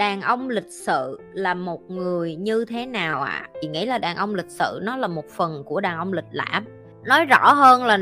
đàn ông lịch sự là một người như thế nào ạ? À? chị nghĩ là đàn ông lịch sự nó là một phần của đàn ông lịch lãm. Nói rõ hơn là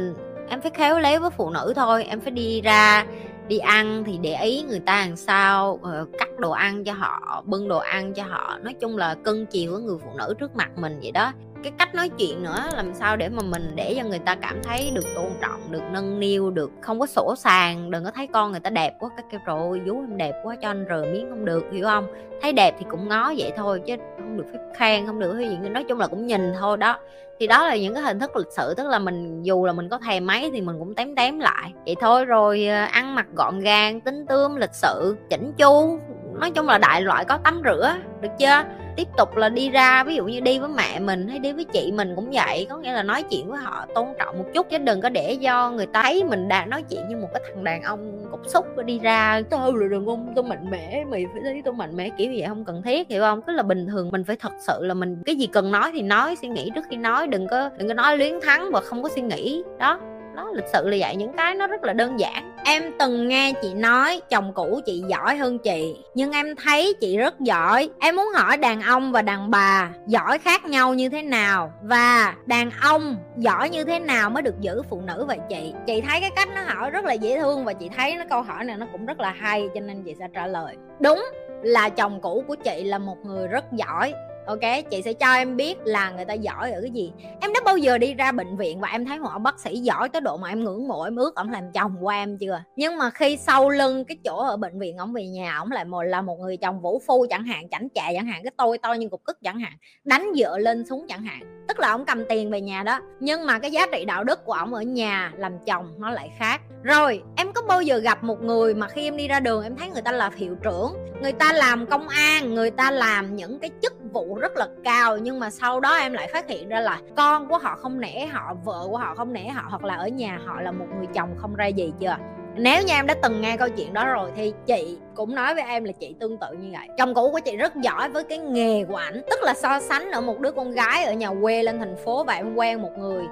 em phải khéo léo với phụ nữ thôi, em phải đi ra, đi ăn thì để ý người ta làm sao ờ, cắt đồ ăn cho họ, bưng đồ ăn cho họ. Nói chung là cân chiều với người phụ nữ trước mặt mình vậy đó cái cách nói chuyện nữa, làm sao để mà mình để cho người ta cảm thấy được tôn trọng, được nâng niu, được không có sổ sàng, đừng có thấy con người ta đẹp quá, cái kêu rồi vú em đẹp quá cho anh rờ miếng không được hiểu không? Thấy đẹp thì cũng ngó vậy thôi chứ không được phép khen, không được cái gì nói chung là cũng nhìn thôi đó. Thì đó là những cái hình thức lịch sự, tức là mình, dù là mình có thèm mấy thì mình cũng tém tém lại. Vậy thôi, rồi ờ, ăn mặc gọn gàng, tính tươm, lịch sự, chỉnh chu, nói chung là đại loại có tắm rửa, được chưa? Tiếp tục là đi ra, ví dụ như đi với mẹ mình hay đi với chị mình cũng vậy. Có nghĩa là nói chuyện với họ, tôn trọng một chút chứ đừng có để do người ta thấy mình đang nói chuyện như một cái thằng đàn ông cục xúc và đi ra. Tôi là đàn ông tôi mạnh mẽ, mày phải thấy tôi mạnh mẽ kiểu vậy không cần thiết, hiểu không? Cứ là bình thường mình phải thật sự là mình, cái gì cần nói thì nói, suy nghĩ trước khi nói, đừng có đừng có nói luyến thắng và không có suy nghĩ, đó nó lịch sự là vậy, những cái nó rất là đơn giản. Em từng nghe chị nói, chồng cũ chị giỏi hơn chị, nhưng em thấy chị rất giỏi. Em muốn hỏi đàn ông và đàn bà, giỏi khác nhau như thế nào? Và đàn ông giỏi như thế nào mới được giữ phụ nữ vậy chị? Chị thấy cái cách nó hỏi rất là dễ thương và chị thấy nó câu hỏi này nó cũng rất là hay, cho nên chị sẽ trả lời. Đúng là chồng cũ của chị là một người rất giỏi ok, chị sẽ cho em biết là người ta giỏi ở cái gì. Em đã bao giờ đi ra bệnh viện và em thấy một ông bác sĩ giỏi tới độ mà em ngưỡng mộ, em ước ông làm chồng của em chưa? Nhưng mà khi sau lưng cái chỗ ở bệnh viện, ông về nhà, ông lại một là một người chồng vũ phu chẳng hạn, chảnh chạ chẳng hạn, cái tôi to như cục cức chẳng hạn, đánh dựa lên súng chẳng hạn. Tức là ông cầm tiền về nhà đó, nhưng mà cái giá trị đạo đức của ông ở nhà làm chồng nó lại khác. Rồi, em có bao giờ gặp một người mà khi em đi ra đường, em thấy người ta là hiệu trưởng, người ta làm công an, người ta làm những cái chức vụ rất là cao, nhưng mà sau đó em lại phát hiện ra là con của họ không nể họ, vợ của họ không nể họ, hoặc là ở nhà họ là một người chồng không ra gì chưa? Nếu như em đã từng nghe câu chuyện đó rồi thì chị cũng nói với em là chị tương tự như vậy. Chồng cũ của chị rất giỏi với cái nghề của ảnh, tức là so sánh ở một đứa con gái ở nhà quê lên thành phố và em quen một người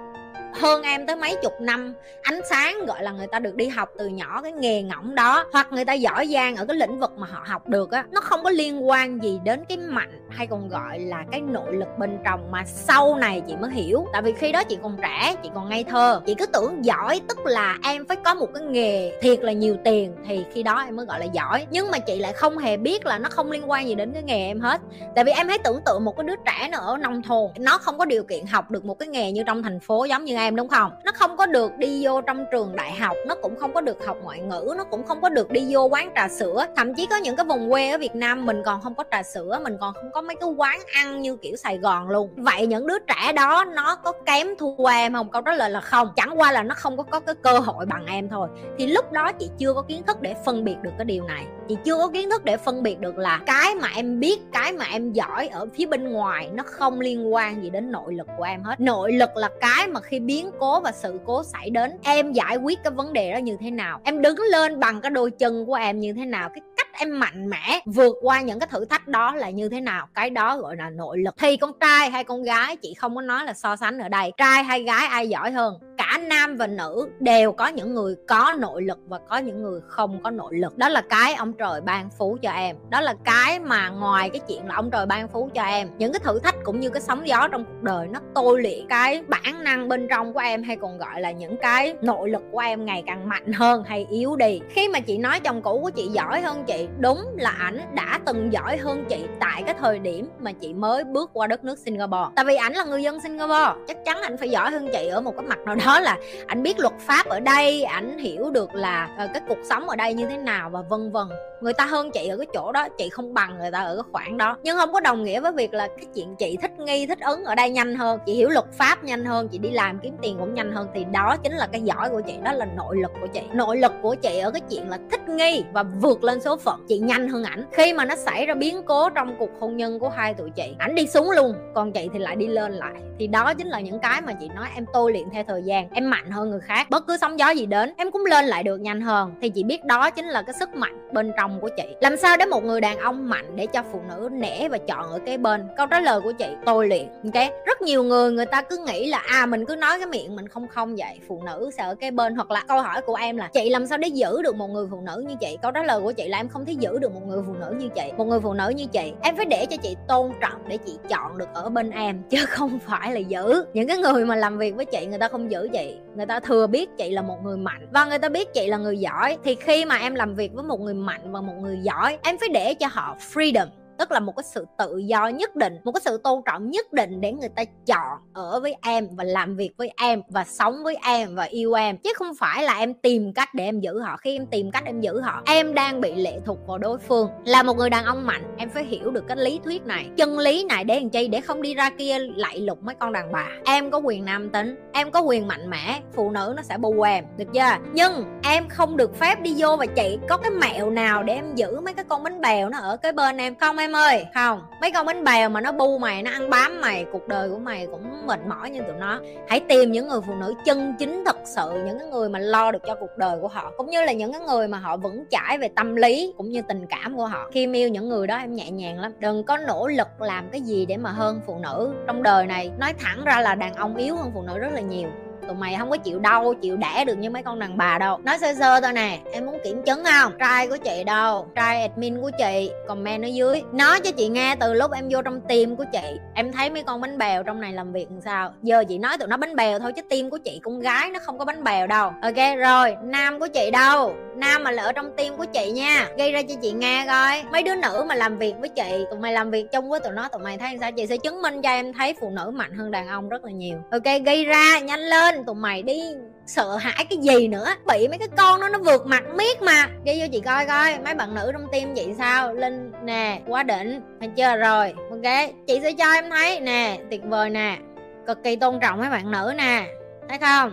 hơn em tới mấy chục năm, ánh sáng, gọi là, người ta được đi học từ nhỏ cái nghề ngỏng đó, hoặc người ta giỏi giang ở cái lĩnh vực mà họ học được á, nó không có liên quan gì đến cái mạnh hay còn gọi là cái nội lực bên trong mà sau này chị mới hiểu. Tại vì khi đó chị còn trẻ, chị còn ngây thơ, chị cứ tưởng giỏi tức là em phải có một cái nghề thiệt là nhiều tiền thì khi đó em mới gọi là giỏi. Nhưng mà chị lại không hề biết là nó không liên quan gì đến cái nghề em hết. Tại vì em hãy tưởng tượng một cái đứa trẻ nó ở nông thôn, nó không có điều kiện học được một cái nghề như trong thành phố giống như em đúng không? Nó không có được đi vô trong trường đại học nó cũng không có được học ngoại ngữ nó cũng không có được đi vô quán trà sữa. Thậm chí có những cái vùng quê ở việt nam mình còn không có trà sữa mình còn không có mấy cái quán ăn như kiểu sài gòn luôn. Vậy những đứa trẻ đó nó có kém thua em không? Câu trả lời là không. Chẳng qua là nó không có, có cái cơ hội bằng em thôi. Thì lúc đó chị chưa có kiến thức để phân biệt được cái điều này chị chưa có kiến thức để phân biệt được là cái mà em biết, cái mà em giỏi ở phía bên ngoài nó không liên quan gì đến nội lực của em hết. Nội lực là cái mà khi biến cố và sự cố xảy đến, em giải quyết cái vấn đề đó như thế nào. Em đứng lên bằng cái đôi chân của em như thế nào, cái cách em mạnh mẽ vượt qua những cái thử thách đó là như thế nào. Cái đó gọi là nội lực. Thì con trai hay con gái, chị không có nói là so sánh ở đây. Trai hay gái ai giỏi hơn? Cả nam và nữ đều có những người có nội lực và có những người không có nội lực. Đó là cái ông trời ban phú cho em. Đó là cái mà ngoài cái chuyện là ông trời ban phú cho em, những cái thử thách cũng như cái sóng gió trong cuộc đời nó tôi luyện cái bản năng bên trong của em hay còn gọi là những cái nội lực của em ngày càng mạnh hơn hay yếu đi. Khi mà chị nói chồng cũ của chị giỏi hơn chị, đúng là ảnh đã từng giỏi hơn chị tại cái thời điểm mà chị mới bước qua đất nước Singapore. Tại vì ảnh là người dân Singapore, chắc chắn ảnh phải giỏi hơn chị ở một cái mặt nào đó là ảnh biết luật pháp ở đây ảnh hiểu được là uh, cái cuộc sống ở đây như thế nào và vân vân. Người ta hơn chị ở cái chỗ đó chị không bằng người ta ở cái khoảng đó. Nhưng không có đồng nghĩa với việc là cái chuyện chị thích nghi thích ứng ở đây nhanh hơn chị hiểu luật pháp nhanh hơn chị đi làm kiếm tiền cũng nhanh hơn thì đó chính là cái giỏi của chị đó là nội lực của chị. Nội lực của chị ở cái chuyện là thích nghi và vượt lên số phận chị nhanh hơn ảnh. Khi mà nó xảy ra biến cố trong cuộc hôn nhân của hai tụi chị ảnh đi xuống luôn còn chị thì lại đi lên lại. Thì đó chính là những cái mà chị nói em tôi luyện theo thời gian dàng em mạnh hơn người khác. Bất cứ sóng gió gì đến, em cũng lên lại được nhanh hơn. Thì chị biết đó chính là cái sức mạnh bên trong của chị. Làm sao để một người đàn ông mạnh để cho phụ nữ nể và chọn ở cái bên? Câu trả lời của chị, tôi luyện ok? Rất nhiều người người ta cứ nghĩ là à mình cứ nói cái miệng mình không không vậy. Phụ nữ sẽ ở cái bên, hoặc là câu hỏi của em là, chị làm sao để giữ được một người phụ nữ như chị? Câu trả lời của chị là em không thể giữ được một người phụ nữ như chị. Một người phụ nữ như chị, em phải để cho chị tôn trọng để chị chọn được ở bên em, chứ không phải là giữ. Những cái người mà làm việc với chị, người ta không giữ chị người ta thừa biết chị là một người mạnh và người ta biết chị là người giỏi. Thì khi mà em làm việc với một người mạnh và một người giỏi, em phải để cho họ freedom tức là một cái sự tự do nhất định, một cái sự tôn trọng nhất định để người ta chọn ở với em và làm việc với em và sống với em và yêu em. Chứ không phải là em tìm cách để em giữ họ. Khi em tìm cách em giữ họ, em đang bị lệ thuộc vào đối phương. Là một người đàn ông mạnh, em phải hiểu được cái lý thuyết này. Chân lý này để làm chi? Để không đi ra kia lại lục mấy con đàn bà. Em có quyền nam tính, em có quyền mạnh mẽ, phụ nữ nó sẽ bù em được chưa? Nhưng em không được phép đi vô và chị có cái mẹo nào để em giữ mấy cái con bánh bèo nó ở cái bên em không? Em em ơi. Không. Mấy con bánh bèo mà nó bu mày nó ăn bám mày cuộc đời của mày cũng mệt mỏi như tụi nó. Hãy tìm những người phụ nữ chân chính thật sự những cái người mà lo được cho cuộc đời của họ cũng như là những cái người mà họ vững chãi về tâm lý cũng như tình cảm của họ. Khi yêu những người đó em nhẹ nhàng lắm. Đừng có nỗ lực làm cái gì để mà hơn phụ nữ. Trong đời này nói thẳng ra là đàn ông yếu hơn phụ nữ rất là nhiều tụi mày không có chịu đau, chịu đẻ được như mấy con đàn bà đâu. Nói sơ sơ thôi nè, em muốn kiểm chứng không? Trai của chị đâu? Trai admin của chị? Comment ở dưới. Nói cho chị nghe, từ lúc em vô trong tim của chị, em thấy mấy con bánh bèo trong này làm việc làm sao? Giờ chị nói tụi nó bánh bèo thôi chứ tim của chị con gái nó không có bánh bèo đâu. Ok, rồi, nam của chị đâu? Nam mà lỡ trong tim của chị nha. Gây ra cho chị nghe coi. Mấy đứa nữ mà làm việc với chị, tụi mày làm việc chung với tụi nó, tụi mày thấy sao? Chị sẽ chứng minh cho em thấy phụ nữ mạnh hơn đàn ông rất là nhiều. Ok, gây ra, nhanh lên tụi mày đi, sợ hãi cái gì nữa. Bị mấy cái con đó nó vượt mặt miết mà. Ghi vô chị coi coi, mấy bạn nữ trong tim chị sao? Linh nè, quá đỉnh mình chưa? Rồi, ok. Chị sẽ cho em thấy nè, tuyệt vời nè. Cực kỳ tôn trọng mấy bạn nữ nè. Thấy không?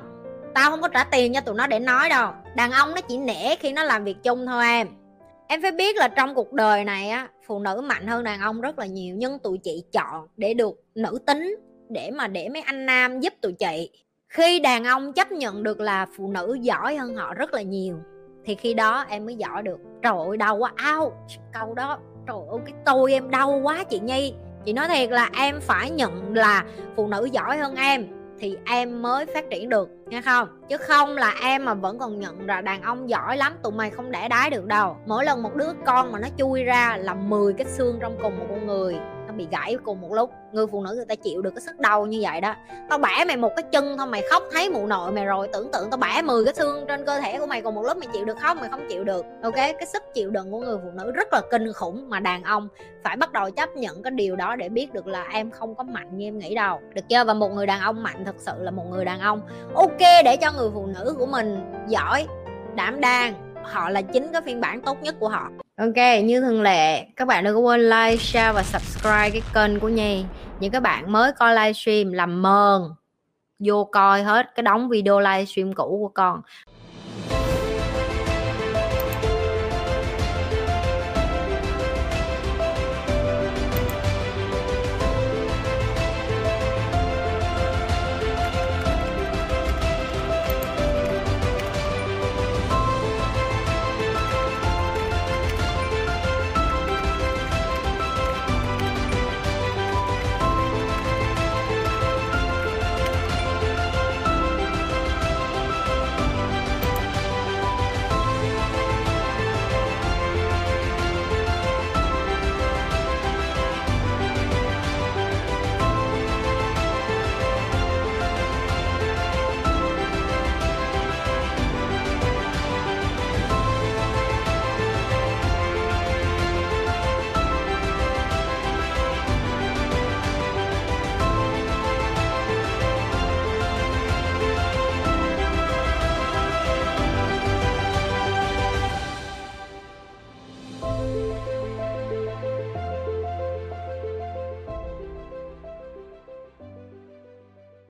Tao không có trả tiền cho tụi nó để nói đâu. Đàn ông nó chỉ nể khi nó làm việc chung thôi em. Em phải biết là trong cuộc đời này á, phụ nữ mạnh hơn đàn ông rất là nhiều, nhưng tụi chị chọn để được nữ tính để mà để mấy anh nam giúp tụi chị khi đàn ông chấp nhận được là phụ nữ giỏi hơn họ rất là nhiều, thì khi đó em mới giỏi được. Trời ơi, đau quá. Ao câu đó. Trời ơi, cái tôi em đau quá chị nhi. Chị nói thiệt là em phải nhận là phụ nữ giỏi hơn em thì em mới phát triển được, nghe không? Chứ không là em mà vẫn còn nhận là đàn ông giỏi lắm, tụi mày không đẻ đái được đâu. Mỗi lần một đứa con mà nó chui ra là 10 cái xương trong cùng một con người nó bị gãy cùng một lúc. Người phụ nữ người ta chịu được cái sức đau như vậy đó. Tao bẻ mày một cái chân thôi, mày khóc thấy mụ nội mày rồi. Tưởng tượng tao bẻ 10 cái xương trên cơ thể của mày cùng một lúc, mày chịu được không? Mày không chịu được. Ok, cái sức chịu đựng của người phụ nữ rất là kinh khủng mà đàn ông phải bắt đầu chấp nhận cái điều đó để biết được là em không có mạnh như em nghĩ đâu. Được chưa? Và một người đàn ông mạnh thật sự là một người đàn ông. Ok, để cho người phụ nữ của mình giỏi, đảm đang, họ là chính cái phiên bản tốt nhất của họ. Ok, như thường lệ, các bạn đừng có quên like, share và subscribe cái kênh của Nhi. Những các bạn mới coi livestream làm mờn vô coi hết cái đóng video livestream cũ của con.